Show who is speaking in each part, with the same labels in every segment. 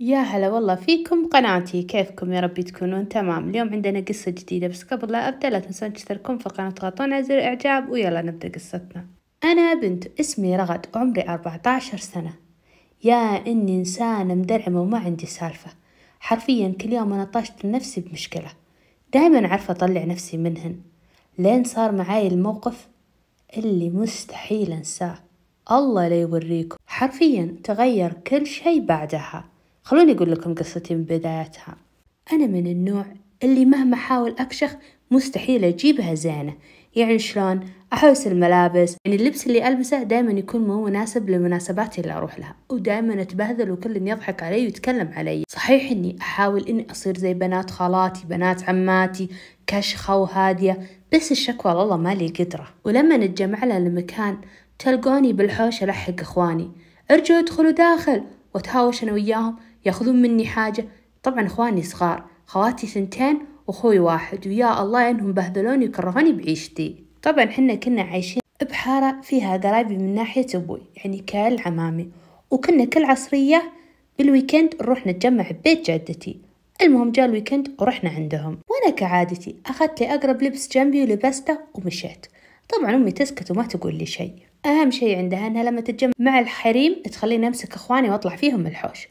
Speaker 1: يا هلا والله فيكم قناتي. كيفكم يا ربي تكونون؟ تمام. اليوم عندنا قصة جديدة بس قبل لا أبدأ لا تنسون تشتركون في القناة وتضغطون على زر إعجاب ويلا نبدأ قصتنا. أنا بنت اسمي رغد وعمري أربعة عشر سنة. يا إني إنسانة مدرعمة وما عندي سالفة. حرفيا كل يوم أنا طاشت نفسي بمشكلة. دايما عارفة أطلع نفسي منهن. لين صار معاي الموقف اللي مستحيل أنساه. الله لا يوريكم. حرفيا تغير كل شي بعدها. خلوني أقول لكم قصتي من بدايتها. أنا من النوع اللي مهما أحاول أكشخ مستحيل أجيبها زينة. يعني شلون؟ أحوس الملابس يعني اللبس اللي ألبسه دائما يكون مو مناسب للمناسبات اللي أروح لها. ودائما أتبهذل وكل يضحك علي ويتكلم علي. صحيح إني أحاول إني أصير زي بنات خالاتي بنات عماتي كشخة وهادية بس الشكوى والله مالي قدرة. ولما نتجمع لنا المكان تلقوني بالحوش ألحق إخواني. ارجعوا ادخلوا داخل وتهاوش أنا وياهم. ياخذون مني حاجة. طبعا إخواني صغار خواتي ثنتين وأخوي واحد ويا الله إنهم بهذلوني وكرهوني بعيشتي. طبعا حنا كنا عايشين بحارة فيها قرايبي من ناحية أبوي يعني كل عمامي. وكنا كل عصرية بالويكند نروح نتجمع ببيت جدتي. المهم جاء الويكند ورحنا عندهم. وأنا كعادتي أخذت لي أقرب لبس جنبي ولبسته ومشيت. طبعا أمي تسكت وما تقول لي شيء. أهم شيء عندها أنها لما تتجمع مع الحريم تخليني أمسك إخواني وأطلع فيهم الحوش.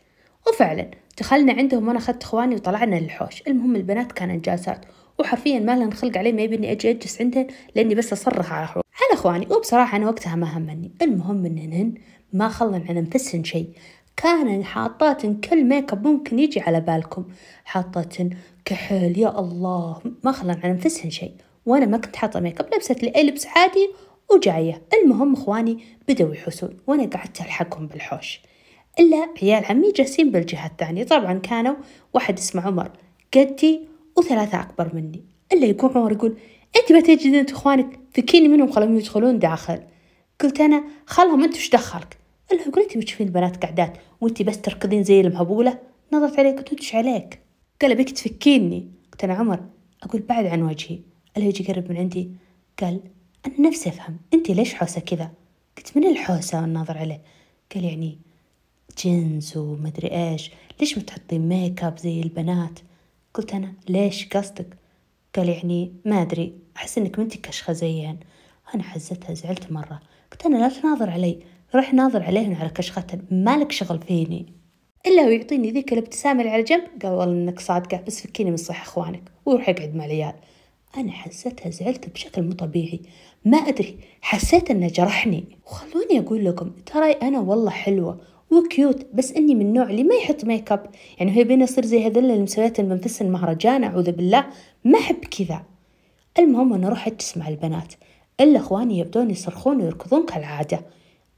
Speaker 1: وفعلا دخلنا عندهم وأنا أخذت إخواني وطلعنا للحوش. المهم البنات كانت جالسات وحرفيا ما لهن خلق علي ما يبيني أجي أجلس عندهن لأني بس أصرخ على على إخواني وبصراحة أنا وقتها ما همني. المهم إنهن ما خلن عن أنفسهن شيء. كانن حاطاتن كل make up ممكن يجي على بالكم. حاطاتن كحل يا الله ما خلن عن أنفسهن شيء. وأنا ما كنت حاطة make up لبست لي أي لبس عادي وجاية. المهم إخواني بدوا يحوسون وأنا قعدت ألحقهم بالحوش. إلا عيال عمي جالسين بالجهة الثانية. طبعا كانوا واحد اسمه عمر قدي وثلاثة أكبر مني. إلا يقول عمر يقول أنت ما تجدين أنت إخوانك فكيني منهم خلهم يدخلون داخل؟ قلت أنا خلهم أنت وش دخلك؟ إلا يقول أنت بتشوفين البنات قعدات وأنت بس تركضين زي المهبولة؟ نظرت عليك قلت وش عليك؟ قال بيك تفكيني. قلت أنا عمر أقول بعد عن وجهي. إلا يجي قرب من عندي قال أنا نفسي أفهم أنت ليش حوسة كذا؟ قلت من الحوسة والنظر عليه؟ قال يعني جنس ومدري إيش. ليش ما تحطين make up زي البنات؟ قلت أنا ليش قصدك؟ قال يعني ما أدري أحس إنك منتي كشخة زيهن أنا حزتها زعلت مرة. قلت أنا لا تناظر علي روح ناظر عليهن على كشختهن مالك شغل فيني. إلا ويعطيني ذيك الابتسامة اللي على جنب قال والله إنك صادقة بس فكيني من صح إخوانك وروح اقعد مع العيال. أنا حسيتها زعلت بشكل مو طبيعي. ما أدري حسيت إنه جرحني. وخلوني أقول لكم ترى أنا والله حلوة و cute بس إني من النوع اللي ما يحط make up يعني هي بيني اصير زي هذول المسويات المنفس المهرجان أعوذ بالله. ما أحب كذا. المهم أنا أروح أجلس مع البنات. الا اخواني يبدون يصرخون ويركضون كالعادة.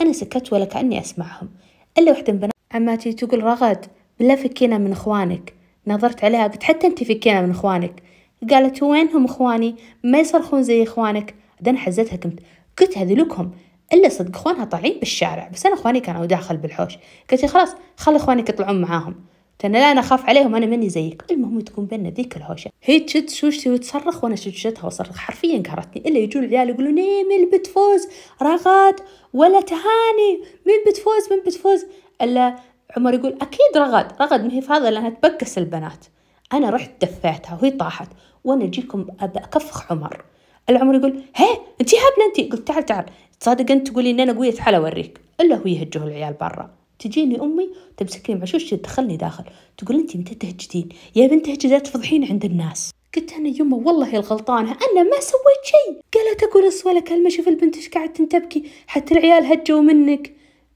Speaker 1: أنا سكت ولا كأني أسمعهم. إلا وحدة من بنات. عماتي تقول رغد بالله فكينا من إخوانك. نظرت عليها قلت حتى أنت فكينا من إخوانك. قالت وينهم إخواني؟ ما يصرخون زي إخوانك. بعدين حزتها قمت قلت هذلكم إلا صدق إخوانها طالعين بالشارع بس أنا إخواني كانوا داخل بالحوش. قلت خلاص خلي اخوانك يطلعون معاهم. قلت لا أنا أخاف عليهم أنا مني زيك. المهم تكون بيننا ذيك الهوشة. هي تشد شوشتي وتصرخ وأنا شوشتها وأصرخ. حرفيا قهرتني. إلا يجون العيال يقولون إيه مين بتفوز رغد. ولا تهاني. مين بتفوز مين بتفوز إلا عمر يقول أكيد رغد. رغد ما هي فاضله لأنها تبكس البنات. أنا رحت دفيتها وهي طاحت. وأنا أجيكم ابى أكفخ عمر. العمر يقول هي انت هبله انت قلت تعال تعال. تصادق أنت تقولي إن أنا قويه تعال اوريك إلا هو يهجه العيال برا. تجيني أمي تمسكني مع شوش تدخلني داخل. تقول أنت متى تهجدين يا بنت هجدات تفضحين عند الناس. قلت أنا يمه والله الغلطانة. أنا ما سويت شيء. قالت أقول ولا كلمة. شوف البنت إيش قاعد تبكي حتى العيال هجوا منك.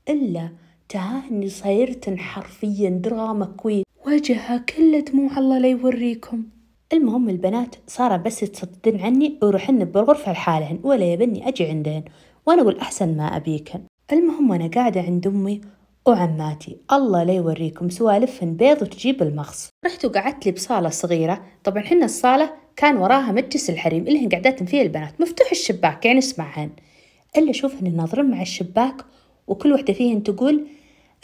Speaker 1: إلا تهاني صايرت حرفيا drama queen. وجهها كله دموع الله لا يوريكم. المهم البنات صار بس يتصددن عني ويروحن بالغرفة لحالهن ولا يبني أجي عندهن. وأنا أقول أحسن ما أبيكن المهم أنا قاعدة عند أمي وعماتي الله لا يوريكم سوالفهن بيض وتجيب المغص رحت وقعدت لي بصالة صغيرة. طبعا حنا الصالة كان وراها مجلس الحريم اللي هن قعداتن فيه البنات. مفتوح الشباك يعني اسمعهن. إلا شوفهن ناظرين مع الشباك وكل وحدة فيهن تقول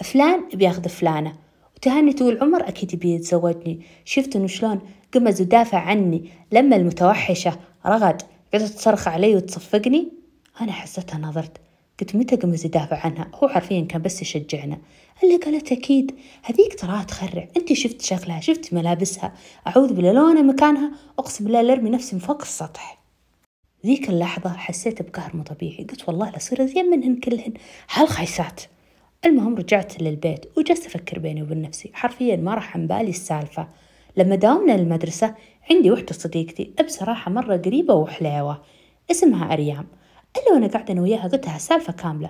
Speaker 1: فلان بياخذ فلانة. وتهاني تقول عمر أكيد بيتزوجني شفت إنه شلون قمز ودافع عني. لما المتوحشة رغد قعدت تصرخ علي وتصفقني. أنا حسيتها نظرت. قلت متى قمت أدافع عنها؟ هو حرفيا كان بس يشجعنا. اللي قالت أكيد. هذيك تراها تخرع. أنت شفت شكلها شفت ملابسها. أعوذ بالله لو أنا مكانها أقسم بالله لأرمي نفسي من فوق السطح. ذيك اللحظة حسيت بقهر مو طبيعي. قلت والله لأصير زين منهن كلهن. هالخيسات. المهم رجعت للبيت وجلست أفكر بيني وبين نفسي. حرفيا ما راح عن بالي السالفة. لما داومنا للمدرسة عندي وحدة صديقتي. بصراحة مرة قريبة وحليوة. اسمها أريام. إلا وأنا قاعدة أنا وياها قلت لها السالفة كاملة.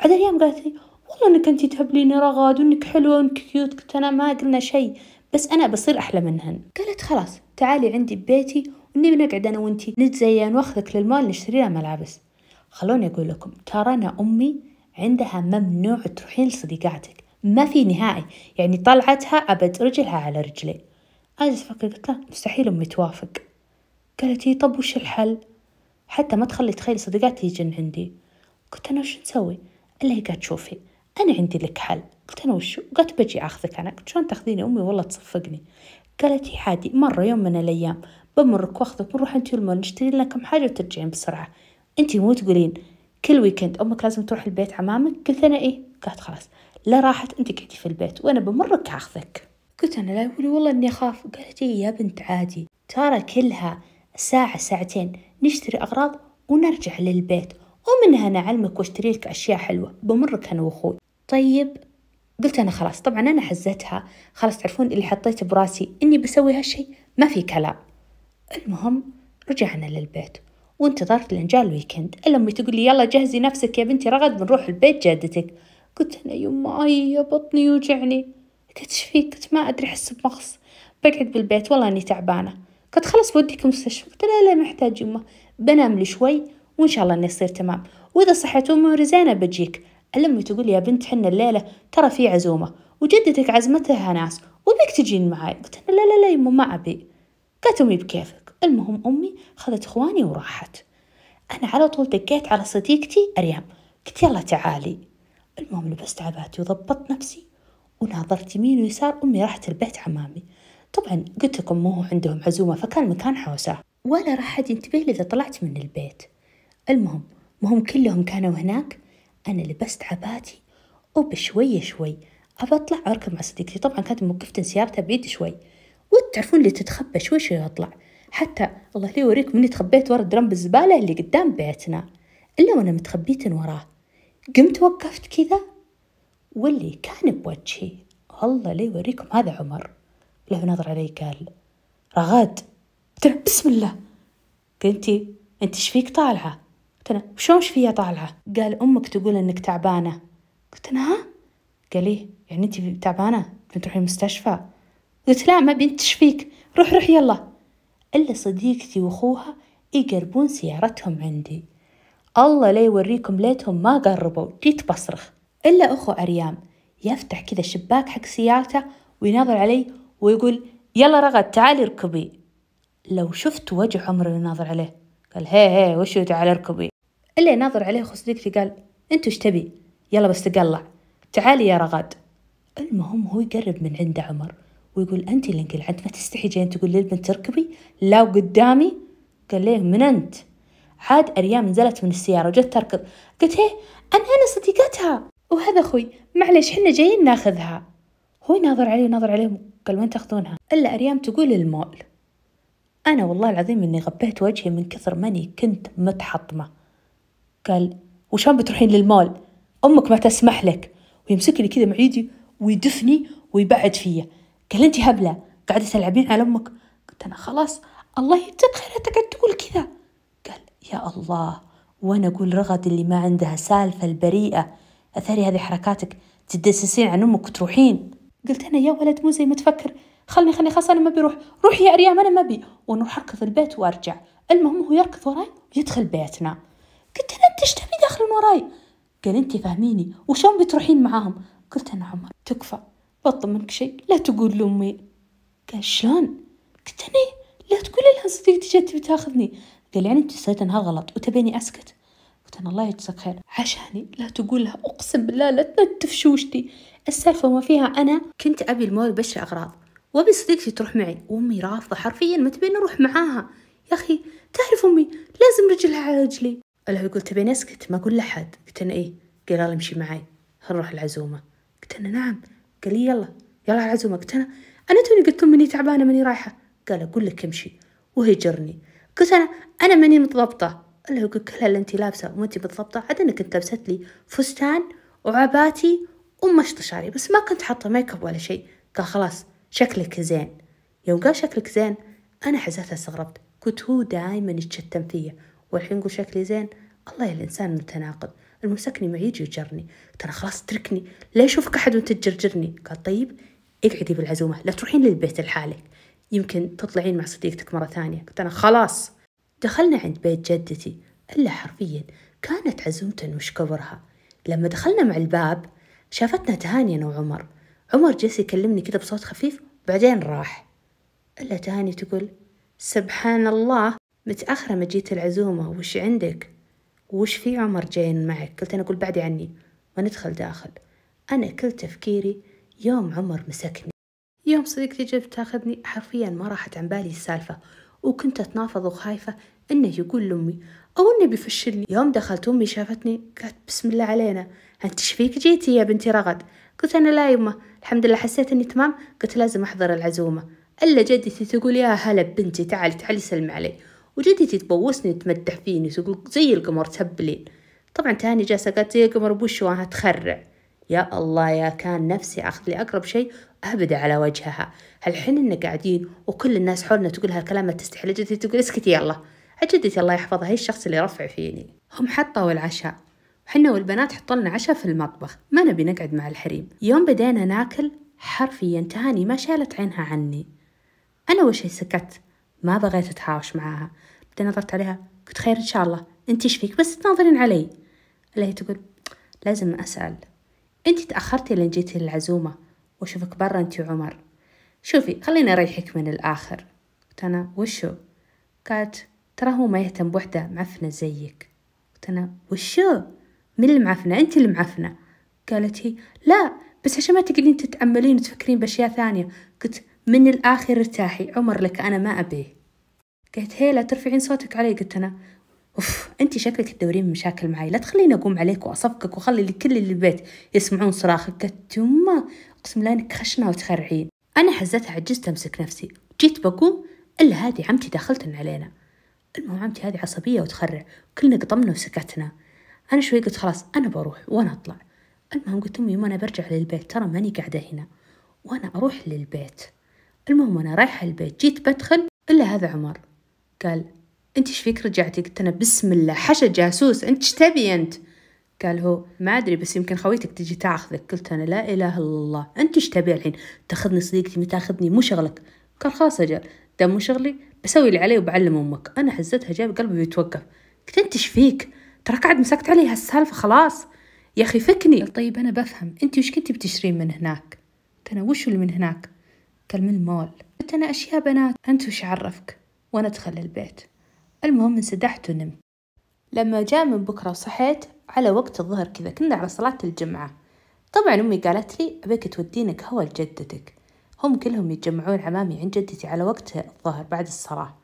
Speaker 1: عاد أريام قالت لي والله إنك أنتي تهبليني رغد وإنك حلوة وإنك كيوت قلت أنا ما قلنا شيء بس أنا بصير أحلى منهن. قالت خلاص تعالي عندي ببيتي ونبي نقعد أنا وأنتي نتزين وأخذك للمال نشتري لها ملابس. خلوني أقول لكم ترى أنا أمي عندها ممنوع تروحين لصديقاتك. ما في نهائي يعني طلعتها أبد رجلها على رجلي. أنا أفكر قلت لها مستحيل أمي توافق. قالت لي طب وش الحل؟ حتى ما تخلي تخيل صديقاتي يجن عندي. قلت أنا وش نسوي؟ إلا هي قالت شوفي أنا عندي لك حل. قلت أنا وشو قالت بجي أخذك أنا. قلت شلون تأخذيني؟ أمي والله تصفقني. قالت لي عادي مرة يوم من الأيام بمرك وأخذك ونروح انتي المول نشتري لنا كم حاجة وترجعين بسرعة. انتي مو تقولين كل ويكند أمك لازم تروح البيت عمامك؟ قلت أنا إيه. قالت خلاص. لا راحت أنت قعدي في البيت وأنا بمرك أخذك. قلت أنا لا يقولي والله إني أخاف. قالت إيه يا بنت عادي. ترى كلها ساعة ساعتين نشتري أغراض ونرجع للبيت. ومنها نعلمك واشتري لك اشياء حلوة. بمرك أنا وأخوي. طيب قلت أنا خلاص. طبعا أنا حزتها. خلاص تعرفون اللي حطيته براسي إني بسوي هالشي. ما في كلام. المهم رجعنا للبيت. وانتظرت لين جاء ال weekend. إلا أمي تقول لي يلا جهزي نفسك يا بنتي رغد بنروح البيت جدتك. قلت أنا يما يا بطني يوجعني. قلت إيش فيك؟ قلت ما أدري أحس بمغص. بقعد بالبيت. والله إني تعبانة. قلت خلاص بوديك المستشفى قلت لا لا محتاج يما. بنام لي شوي وإن شاء الله إني يصير تمام. وإذا صحيت أموري زينة بجيك امي تقول يا بنت حنا الليلة ترى في عزومة. وجدتك عزمتها ناس. وبيك تجين معاي. قلت لا لا لا يما ما أبي. قالت أمي بكيفك. المهم أمي خذت إخواني وراحت. أنا على طول دقيت على صديقتي اريام قلت يلا تعالي. المهم لبست عباتي وضبطت نفسي وناظرت يمين ويسار. أمي راحت البيت عمامي. طبعا قلت لكم مو هو عندهم عزومة فكان مكان حوسة. ولا راح حد ينتبه لي إذا طلعت من البيت. المهم مهم كلهم كانوا هناك. أنا لبست عباتي وبشوي شوي أبى أطلع أركب مع صديقتي. طبعا كانت موقفتة سيارتها بعيد شوي. وتعرفون اللي تتخبى شوي شوي اطلع حتى الله لي يوريكم إني تخبيت ورا درم الزبالة اللي قدام بيتنا. إلا وأنا متخبيت وراه. قمت وقفت كذا واللي كان بوجهي الله لي يوريكم هذا عمر. له نظر علي قال رغد. قلت بسم الله. قلتي انت إيش فيك طالعة؟ قلت له شلون إيش فيا طالعة؟ قال أمك تقول إنك تعبانة. قلت له ها؟ قال لي يعني انت تعبانة؟ بتروحي المستشفى قلت لا ما بنت فيك؟ روح روح يلا. إلا صديقتي وأخوها يقربون سيارتهم عندي. الله لا يوريكم ليتهم ما قربوا. جيت بصرخ. إلا أخو أريام يفتح كذا الشباك حق سيارته ويناظر علي ويقول يلا رغد تعالي اركبي. لو شفت وجه عمر اللي ناظر عليه قال هي هي وشو تعالي اركبي. إلا يناظر عليه أخو صديقتي قال انت وش تبي؟ يلا بس تقلع. تعالي يا رغد. المهم هو يقرب من عنده عمر ويقول أنت اللي انقلعت ما تستحي جاين تقول للبنت تركبي لا وقدامي قال ليه من أنت؟ عاد أريام نزلت من السيارة وجت تركض. قلت هي أنا أنا صديقتها. وهذا أخوي معلش حنا جايين ناخذها. هو يناظر علي وناظر عليهم قال وين تاخذونها إلا أريام تقول المول أنا والله العظيم إني غبيت وجهي من كثر ماني كنت متحطمة. قال وشان بتروحين للمول أمك ما تسمح لك. ويمسكني كذا معيدي ويدفني ويبعد فيا. قال أنت هبلة. قاعدة تلعبين على أمك. قلت أنا خلاص. الله يجزاك خير تقول كذا. قال يا الله. وأنا أقول رغد اللي ما عندها. سالفة البريئة. أثري هذه حركاتك. تدسسين عن أمك وتروحين. قلت أنا يا ولد مو زي ما تفكر. خلني خلني خلاص أنا ما بيروح روح يا أريام أنا ما أبي. ونروح أركض البيت وأرجع. المهم هو يركض وراي ويدخل بيتنا. قلت أنا أنت إيش تبي داخل وراي؟ قال أنت فاهميني. وشلون بتروحين معاهم؟ قلت أنا عمر تكفى. بطل منك شيء. لا تقول لأمي. قال شلون؟ قلت أنا لا تقول لها صديقتي جت بتاخذني. قال يعني أنت سويت أنها غلط وتبيني أسكت. قلت أنا الله يجزاك خير. عشاني لا تقول لها أقسم بالله لا تنتف شوشتي السالفة ما فيها أنا كنت أبي المول بشري أغراض وأبي صديقتي تروح معي. وامي رافضة حرفيا ما تبين أروح معاها. يا أخي تعرف أمي لازم رجلها على رجلي. هو يقول تبين اسكت ما أقول لحد قلت أنا إيه قال يلا امشي معي. نروح العزومة؟ قلت أنا نعم. قال لي يلا يلا العزومة. قلت أنا أنا توني قلت لهم إني تعبانة ماني رايحة. قال أقول لك امشي. وهجرني. قلت أنا أنا ماني متضبطة. الا هو يقول كل اللي انت لابسة وانت متضبطه عاد أنا كنت لبست لي فستان وعباتي ومشط شعري بس ما كنت حاطة make up ولا شيء قال خلاص شكلك زين. يوم قال شكلك زين أنا حزتها استغربت. كنت هو دايما يتشتم فيا. والحين يقول شكلي زين؟ الله يا الإنسان متناقض. المسكني معي يجي يجرني. أنا خلاص اتركني. لا يشوفك أحد وأنت تجرجرني. قال طيب اقعدي بالعزومة. لا تروحين للبيت لحالك. يمكن تطلعين مع صديقتك مرة ثانية. قلت أنا خلاص. دخلنا عند بيت جدتي. إلا حرفيا كانت عزومة مش كبرها. لما دخلنا مع الباب شافتنا تهاني أنا وعمر. عمر جالس يكلمني كذا بصوت خفيف بعدين راح. إلا تهاني تقول سبحان الله متأخرة ما جيت العزومة وش عندك؟ وش في عمر جايين معك؟ قلت أنا أقول بعدي عني وندخل داخل. أنا كل تفكيري يوم عمر مسكني. يوم صديقتي جت تاخذني حرفيا ما راحت عن بالي السالفة. وكنت أتنافض وخايفة إنه يقول لأمي أو إنه بيفشلني. يوم دخلت أمي شافتني قالت بسم الله علينا. أنت فيك جيتي يا بنتي رغد؟ قلت أنا لا يمه الحمد لله حسيت إني تمام قلت لازم أحضر العزومة. إلا جدتي تقول يا هلا بنتي تعالي تعالي سلم علي. وجدتي تبوسني وتمدح فيني وتقول زي القمر تهبلين. طبعا تاني جالسة قالت زي القمر بوش وأنا تخرع يا الله يا كان نفسي أخذ لي أقرب شيء أهبد على وجهها. هالحين إن قاعدين وكل الناس حولنا تقول هالكلام ما تستحي جدتي تقول اسكتي يلا. جدتي الله يحفظها. هي الشخص اللي رفع فيني. هم حطوا العشاء. وحنا والبنات حطوا لنا عشاء في المطبخ. ما نبي نقعد مع الحريم. يوم بدينا ناكل حرفيا تهاني ما شالت عينها عني. أنا وش سكت؟ ما بغيت أتهاوش معاها. بعدين نظرت عليها قلت خير إن شاء الله. أنت إيش فيك؟ بس تناظرين علي. اللي هي تقول لازم أسأل. أنت تأخرتي لين جيتي للعزومة. وأشوفك برا أنت وعمر. شوفي خليني أريحك من الآخر. قلت أنا وشو؟ قالت ترى هو ما يهتم بوحدة معفنة زيك. قلت أنا وشو؟ من المعفنة؟ أنت المعفنة. قالت هي لا بس عشان ما تقعدين تتأملين وتفكرين بأشياء ثانية. قلت من الآخر ارتاحي عمر لك أنا ما أبيه. قالت هي لا ترفعين صوتك علي. قلت أنا أوف أنت شكلك تدورين مشاكل معي لا تخليني أقوم عليك وأصفقك وأخلي كل اللي البيت يسمعون صراخك. قلت يما أقسم بالله إنك خشنة وتخرعين. أنا حزتها عجزت أمسك نفسي. جيت بقوم إلا هذه عمتي دخلتن علينا. المهم عمتي هذه عصبية وتخرع. كلنا قطمنا وسكتنا. أنا شوي قلت خلاص أنا بروح وأنا أطلع. المهم قلت أمي ما أنا برجع للبيت. ترى ماني قاعدة هنا. وأنا أروح للبيت. المهم أنا رايحة البيت جيت بدخل إلا هذا عمر. قال أنت إيش فيك رجعتي؟ قلت أنا بسم الله حشا جاسوس أنت إيش تبي أنت؟ قال هو ما أدري بس يمكن خويتك تجي تاخذك. قلت أنا لا إله إلا الله أنت إيش تبي الحين؟ تاخذني صديقتي تاخذني مو شغلك. قال خلاص أجل دام مو شغلي بسوي اللي علي وبعلم أمك. أنا حزتها جايب قلبي بيتوقف. قلت أنت إيش فيك؟ ترى قاعد مسكت علي هالسالفة خلاص. يا أخي فكني. طيب أنا بفهم أنت وش كنتي بتشترين من هناك؟ قلت أنا وش اللي من هناك؟ قال من المول. قلت أنا أشياء بنات. أنت وش عرفك؟ وأنا أدخل البيت المهم انسدحت ونمت. لما جاء من بكرة وصحيت على وقت الظهر كذا كنا على صلاة الجمعة. طبعا أمي قالت لي أبيك توديني قهوة لجدتك. هم كلهم يتجمعون عمامي عند جدتي على وقت الظهر بعد الصلاة.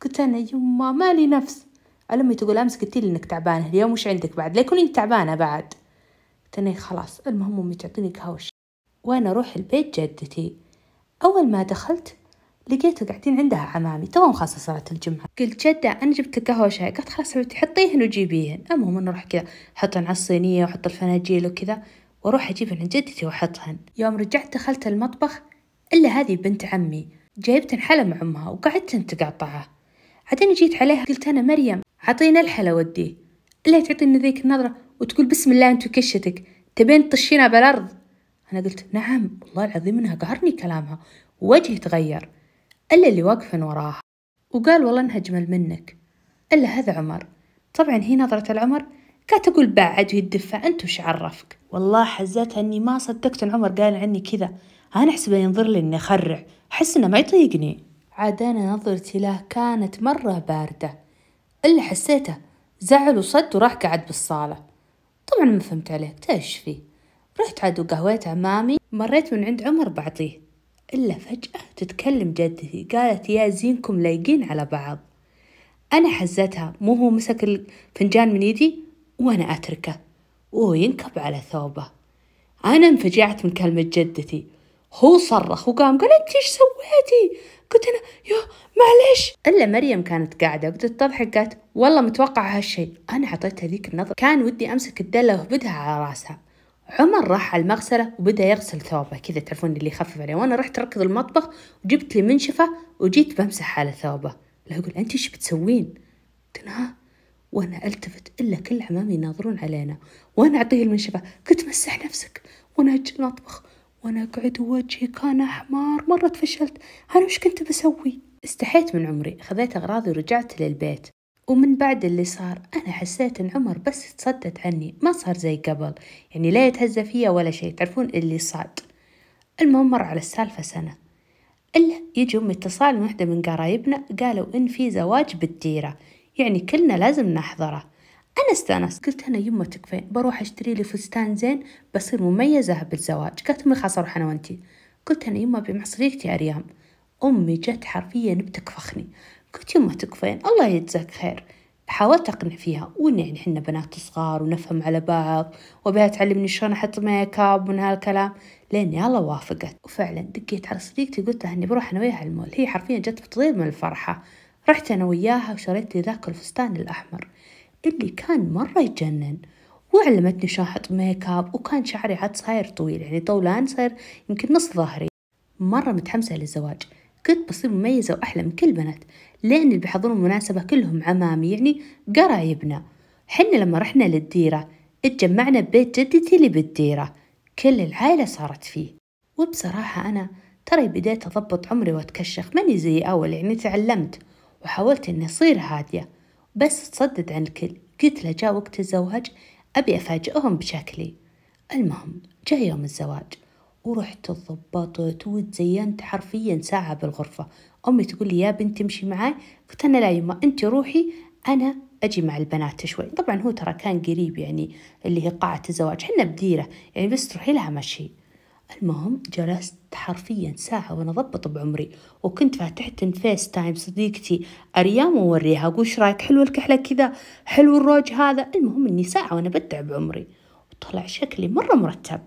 Speaker 1: قلت أنا يما مالي نفس. أمي تقول أمس قلتي لي إنك تعبانة اليوم وش عندك بعد؟ ليكوني تعبانة بعد؟ قلت أنا خلاص. المهم أمي تعطيني قهوة وأنا أروح البيت جدتي. أول ما دخلت لقيته قاعدين عندها عمامي توهم خاصة صلاة الجمعة. قلت جدة أنا جبت قهوة وشاي قالت خلاص حبيبتي حطيهن وجيبيهن. المهم أنا أروح كذا أحطهن على الصينية وأحط الفناجيل وكذا وأروح أجيبهن عند جدتي وأحطهن. يوم رجعت دخلت المطبخ إلا هذه بنت عمي. جايبتن حلا مع أمها وقعدتن تقطعه بعدين جيت عليها قلت أنا مريم عطينا الحلا ودي. إلا تعطيني ذيك النظرة وتقول بسم الله أنت وكشتك. تبين تطشينا بالأرض. أنا قلت نعم والله العظيم إنها قهرني كلامها. ووجهي تغير. إلا اللي واقفين وراها. وقال والله إنها أجمل منك. إلا هذا عمر. طبعا هي نظرة العمر. كانت تقول بعد ويدفع أنت وش عرفك؟ والله حزتها إني ما صدقت إن عمر قال عني كذا. أنا أحسبه ينظر لي إني أخرع. أحس إنه ما يطيقني. عاد أنا نظرتي له كانت مرة باردة. إلا حسيته زعل وصد وراح قعد بالصالة. طبعا ما فهمت عليه. إيش فيه؟ رحت عاد وقهويت عمامي. مريت من عند عمر بعطيه إلا فجأة تتكلم جدتي قالت يا زينكم لايقين على بعض. أنا حزتها مو هو مسك الفنجان من يدي؟ وأنا أتركه. وهو ينكب على ثوبه. أنا انفجعت من كلمة جدتي. هو صرخ وقام قال أنت إيش سويتي؟ قلت أنا يا معلش إلا مريم كانت قاعدة بدت تضحك قالت والله متوقع هالشيء أنا عطيتها ذيك النظر كان ودي أمسك الدلة وهبدها على راسها. عمر راح على المغسلة وبدأ يغسل ثوبه. كذا تعرفون اللي يخفف عليه. وأنا رحت ركض المطبخ وجبت لي منشفة وجيت بمسح على ثوبه. لا يقول أنت إيش بتسوين؟ قلت ها؟ وأنا ألتفت إلا كل عمامي يناظرون علينا. وأنا أعطيه المنشفة. قلت مسح نفسك. وأنا أجي المطبخ. وأنا أقعد وجهي كان أحمر. مرة تفشلت. أنا وش كنت بسوي؟ استحيت من عمري. خذيت أغراضي ورجعت للبيت. ومن بعد اللي صار أنا حسيت إن عمر بس تصدت عني ما صار زي قبل. يعني لا يتهزى فيا ولا شيء تعرفون اللي صاد. المهم مر على السالفة سنة. إلا يجي أمي اتصال من واحدة من قرايبنا قالوا إن في زواج بالديرة. يعني كلنا لازم نحضره. أنا استأنست. قلت أنا يمه تكفين بروح أشتري لي فستان زين بصير مميزة بالزواج. قالت أمي خلاص أروح أنا وأنتي. قلت أنا يمه أبي مع صديقتي أريام. أمي جت حرفيا بتكفخني. قلت يمه تكفين الله يجزاك خير. حاولت أقنع فيها. وإن يعني إحنا بنات صغار ونفهم على بعض. وبها تعلمني شلون أحط make up من هالكلام لين يلا وافقت. وفعلا دقيت على صديقتي قلت لها إني بروح أنا وياها المول. هي حرفيا جت بتطير من الفرحة. رحت أنا وياها وشريت لي ذاك الفستان الأحمر. اللي كان مرة يجنن. وعلمتني شلون أحط make up وكان شعري عاد صاير طويل يعني طولان صاير يمكن نص ظهري. مرة متحمسة للزواج. كنت بصير مميزة وأحلى من كل البنات لأن اللي بيحضرون المناسبة كلهم عمامي يعني قرايبنا. حنا لما رحنا للديرة اتجمعنا ببيت جدتي اللي بالديرة. كل العائلة صارت فيه. وبصراحة أنا ترى بديت أضبط عمري وأتكشخ. ماني زي أول يعني تعلمت وحاولت إني أصير هادية. بس تصدد عن الكل قلت له جاء وقت الزواج أبي أفاجئهم بشكلي. المهم جاء يوم الزواج. ورحت ضبطت وتزينت حرفيا ساعة بالغرفة. أمي تقول لي يا بنتي امشي معاي. قلت أنا لا يما أنت روحي أنا أجي مع البنات شوي. طبعا هو ترى كان قريب يعني اللي هي قاعة الزواج حنا بديرة يعني بس تروحي لها مشي المهم جلست حرفيا ساعة وأنا أضبط بعمري وكنت فاتحت FaceTime صديقتي أريام ووريها أقول إيش رايك حلو الكحلة كذا حلو الروج هذا؟ المهم إني ساعة وأنا بدع بعمري وطلع شكلي مرة مرتب.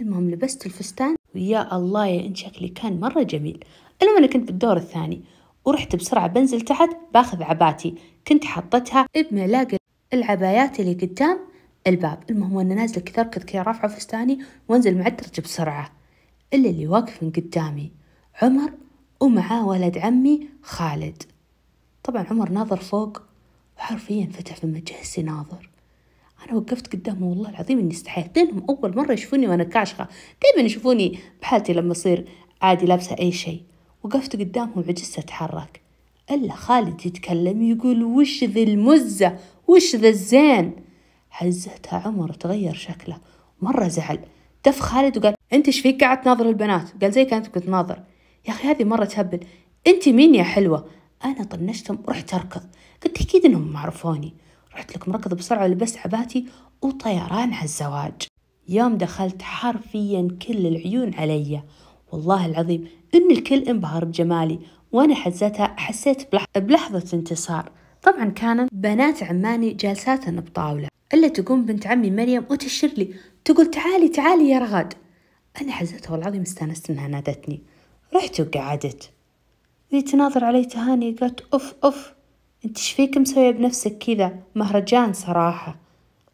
Speaker 1: المهم لبست الفستان. ويا الله يا إن شكلي كان مرة جميل. المهم أنا كنت بالدور الثاني. ورحت بسرعة بنزل تحت باخذ عباتي. كنت حطتها بملاقي العبايات اللي قدام الباب. المهم وأنا نازلة كذا أركض كذا رافعة فستاني وأنزل مع الدرج بسرعة. إلا اللي واقف من قدامي. عمر ومعاه ولد عمي خالد. طبعا عمر ناظر فوق وحرفيا فتح فمه جهسي ناظر. أنا وقفت قدامه والله العظيم إني استحيت لأنهم أول مرة يشوفوني وأنا كاشخة دايما يشوفوني بحالتي لما أصير عادي لابسة أي شيء. وقفت قدامهم عجزت أتحرك. إلا خالد يتكلم يقول وش ذي المزة؟ وش ذا الزين؟ هزتها عمر تغير شكله. مرة زعل. دف خالد وقال أنت إيش فيك؟ قاعد تناظر البنات. قال زي كانت كنت ناظر. يا أخي هذه مرة تهبل. أنت مين يا حلوة؟ أنا طنشتهم ورحت أركض. قلت أكيد إنهم ما عرفوني. رحت لكم ركض بسرعة ولبست عباتي وطيران على الزواج. يوم دخلت حرفيا كل العيون علي. والله العظيم إن الكل انبهر بجمالي وأنا حزتها حسيت بلحظة انتصار. طبعا كانت بنات عماني جالسات بطاولة. إلا تقوم بنت عمي مريم وتشر لي تقول تعالي تعالي يا رغد. أنا حزتها والعظيم استأنست إنها نادتني. رحت وقعدت. ذي تناظر علي تهاني قالت أوف أوف. أنت إيش فيك مسوية بنفسك كذا؟ مهرجان صراحة.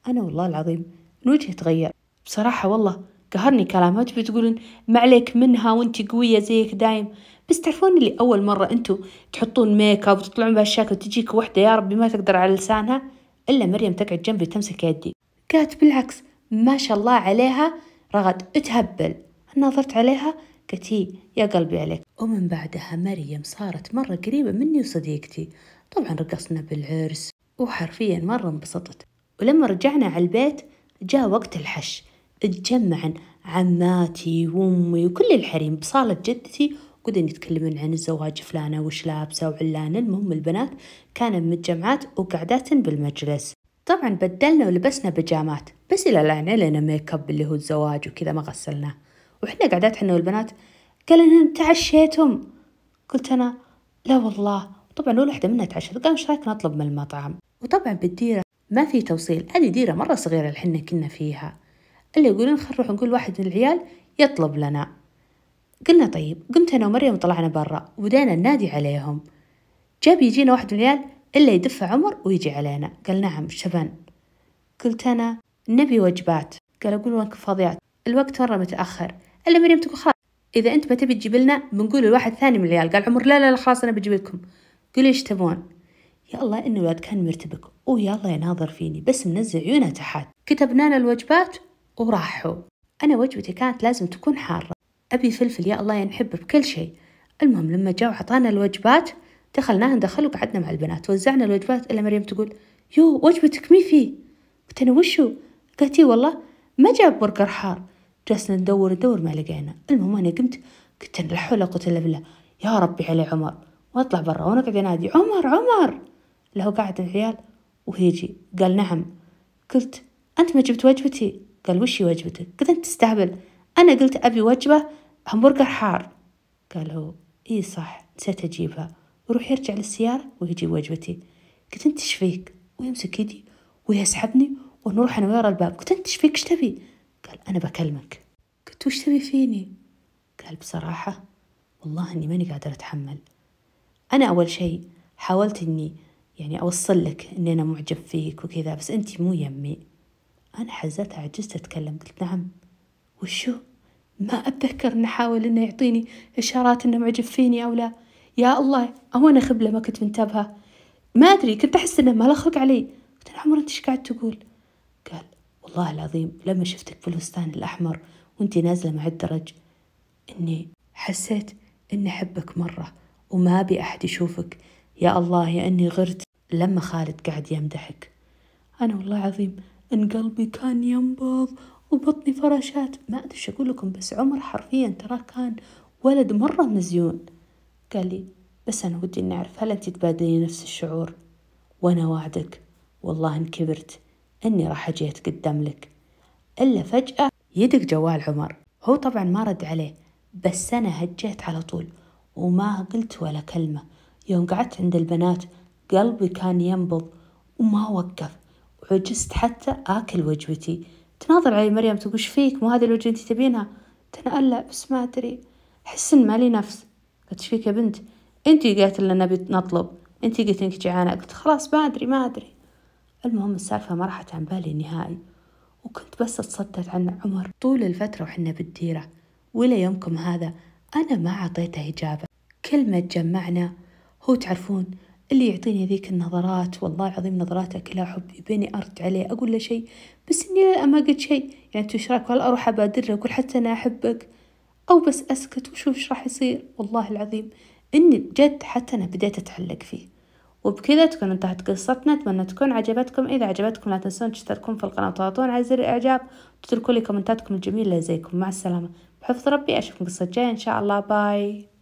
Speaker 1: أنا والله العظيم من وجهي تغير. بصراحة والله قهرني كلامها تبي تقولون ما عليك منها وأنت قوية زيك دايم؟ بس تعرفون اللي أول مرة انتو تحطون make up وتطلعون بهالشكل وتجيك وحدة يا ربي ما تقدر على لسانها إلا مريم تقعد جنبي تمسك يدي. قالت بالعكس ما شاء الله عليها رغد. تهبل نظرت عليها هي يا قلبي عليك. ومن بعدها مريم صارت مرة قريبة مني وصديقتي. طبعا رقصنا بالعرس وحرفيا مرة انبسطت. ولما رجعنا على البيت جاء وقت الحش. اتجمعن عماتي وأمي وكل الحريم بصالة جدتي قدن يتكلمون عن الزواج فلانة وش لابسة وعلانة. المهم البنات كانوا متجمعات وقعدات بالمجلس. طبعا بدلنا ولبسنا بيجامات بس إلى الآن علينا make up اللي هو الزواج وكذا ما غسلناه. وإحنا قعدات حنا والبنات قال إنهم تعشيتم قلت أنا لا والله طبعا أول وحدة منها تعشت إيش رايك نطلب من المطعم. وطبعا بالديرة ما في توصيل. هذه ديرة مرة صغيرة اللي حنا كنا فيها. اللي يقولون خل نروح نقول واحد من العيال يطلب لنا. قلنا طيب. قمت أنا ومريم وطلعنا برا. وبدينا ننادي عليهم. جاب يجينا واحد من العيال إلا يدفع عمر ويجي علينا. قال نعم شبان قلت أنا نبي وجبات. قال أقول وينك فاضيات الوقت مرة متأخر. إلا مريم تقول خلاص. إذا أنت ما تبي تجيب لنا بنقول لواحد ثاني من العيال. قال عمر لا لا لا خلاص أنا بجيب لكم. قولي إيش تبون؟ يا الله إن الولد كان مرتبك. ويا الله يناظر فيني. بس منزل عيونه تحت. كتبنا له الوجبات وراحوا. أنا وجبتي كانت لازم تكون حارة. أبي فلفل يا الله ينحب بكل شيء. المهم لما جاء وعطانا الوجبات دخلناها ندخل وقعدنا مع البنات. وزعنا الوجبات إلا مريم تقول يو وجبتك مي فيه قلت أنا وشو؟ قالت والله ما جاب برجر حار. جلسنا ندور ندور ما لقينا. المهم أنا قمت قلت لا حول ولا قوة إلا بالله. يا ربي علي عمر. واطلع برا. وأنا قاعد انادي عمر عمر! له قاعد العيال ويجي قال نعم. قلت أنت ما جبت وجبتي؟ قال وشي وجبتك؟ قلت أنت تستهبل. أنا قلت أبي وجبة همبرجر حار. قال هو إي صح نسيت أجيبها. ويروح يرجع للسيارة ويجيب وجبتي. قلت أنت إيش فيك؟ ويمسك يدي ويسحبني ونروح أنا ورا الباب. قلت أنت إيش فيك؟ إيش تبي؟ قال أنا بكلمك. قلت وش تبي فيني؟ قال بصراحة والله إني ماني قادرة أتحمل. أنا أول شيء حاولت إني يعني أوصل لك إني أنا معجب فيك وكذا بس أنت مو يمي. أنا حزتها عجزت أتكلم قلت نعم. وشو؟ ما أتذكر إنه حاول إنه يعطيني إشارات إنه معجب فيني أو لا. يا الله أو أنا خبلة ما كنت منتبهة. ما أدري كنت أحس إنه ما خلق علي. قلت له عمر أنت إيش قاعد تقول؟ قال والله العظيم لما شفتك في الفستان الأحمر وأنت نازلة مع الدرج إني حسيت إني أحبك مرة. وما أبي أحد يشوفك. يا الله يا إني غرت لما خالد قاعد يمدحك. أنا والله عظيم إن قلبي كان ينبض وبطني فراشات. ما أدري إيش أقول لكم بس عمر حرفيا ترى كان ولد مرة مزيون. قال لي بس أنا ودي إني أعرف هل أنت تبادلين نفس الشعور؟ وأنا وعدك. والله إن كبرت إني راح أجي أتقدم لك. إلا فجأة يدق جوال عمر. هو طبعا ما رد عليه بس أنا هجيت على طول. وما قلت ولا كلمة. يوم قعدت عند البنات قلبي كان ينبض وما وقف. وعجزت حتى آكل وجبتي تناظر علي مريم تقول فيك؟ مو هذه الوجبة أنت تبينها؟ تنقلع بس ما أدري. أحس إن مالي نفس. قلت فيك يا بنت؟ انتي قالت لنا نطلب. انتي قلت إنك جعانة. قلت خلاص ما أدري ما أدري. المهم السالفة ما راحت عن بالي نهائي. وكنت بس أتصدت عن عمر. طول الفترة وحنا بالديرة. وإلى يومكم هذا. أنا ما عطيته إجابة. كل ما تجمعنا هو تعرفون اللي يعطيني ذيك النظرات والله العظيم نظراته كلها حب يبيني أرد عليه أقول له شيء بس إني ما قلت شيء. يعني انتو رايك ولا أروح أبادر أقول حتى أنا أحبك؟ أو بس أسكت وشوف إيش راح يصير؟ والله العظيم إني جد حتى أنا بديت أتعلق فيه. وبكذا تكون انتهت قصتنا. أتمنى تكون عجبتكم. إذا عجبتكم لا تنسون تشتركون في القناة وتضغطون على زر الإعجاب. وتتركوا لي كومنتاتكم الجميلة. زيكم. مع السلامة. بحفظ ربي أشوفكم قصة جاية إن شاء الله. باي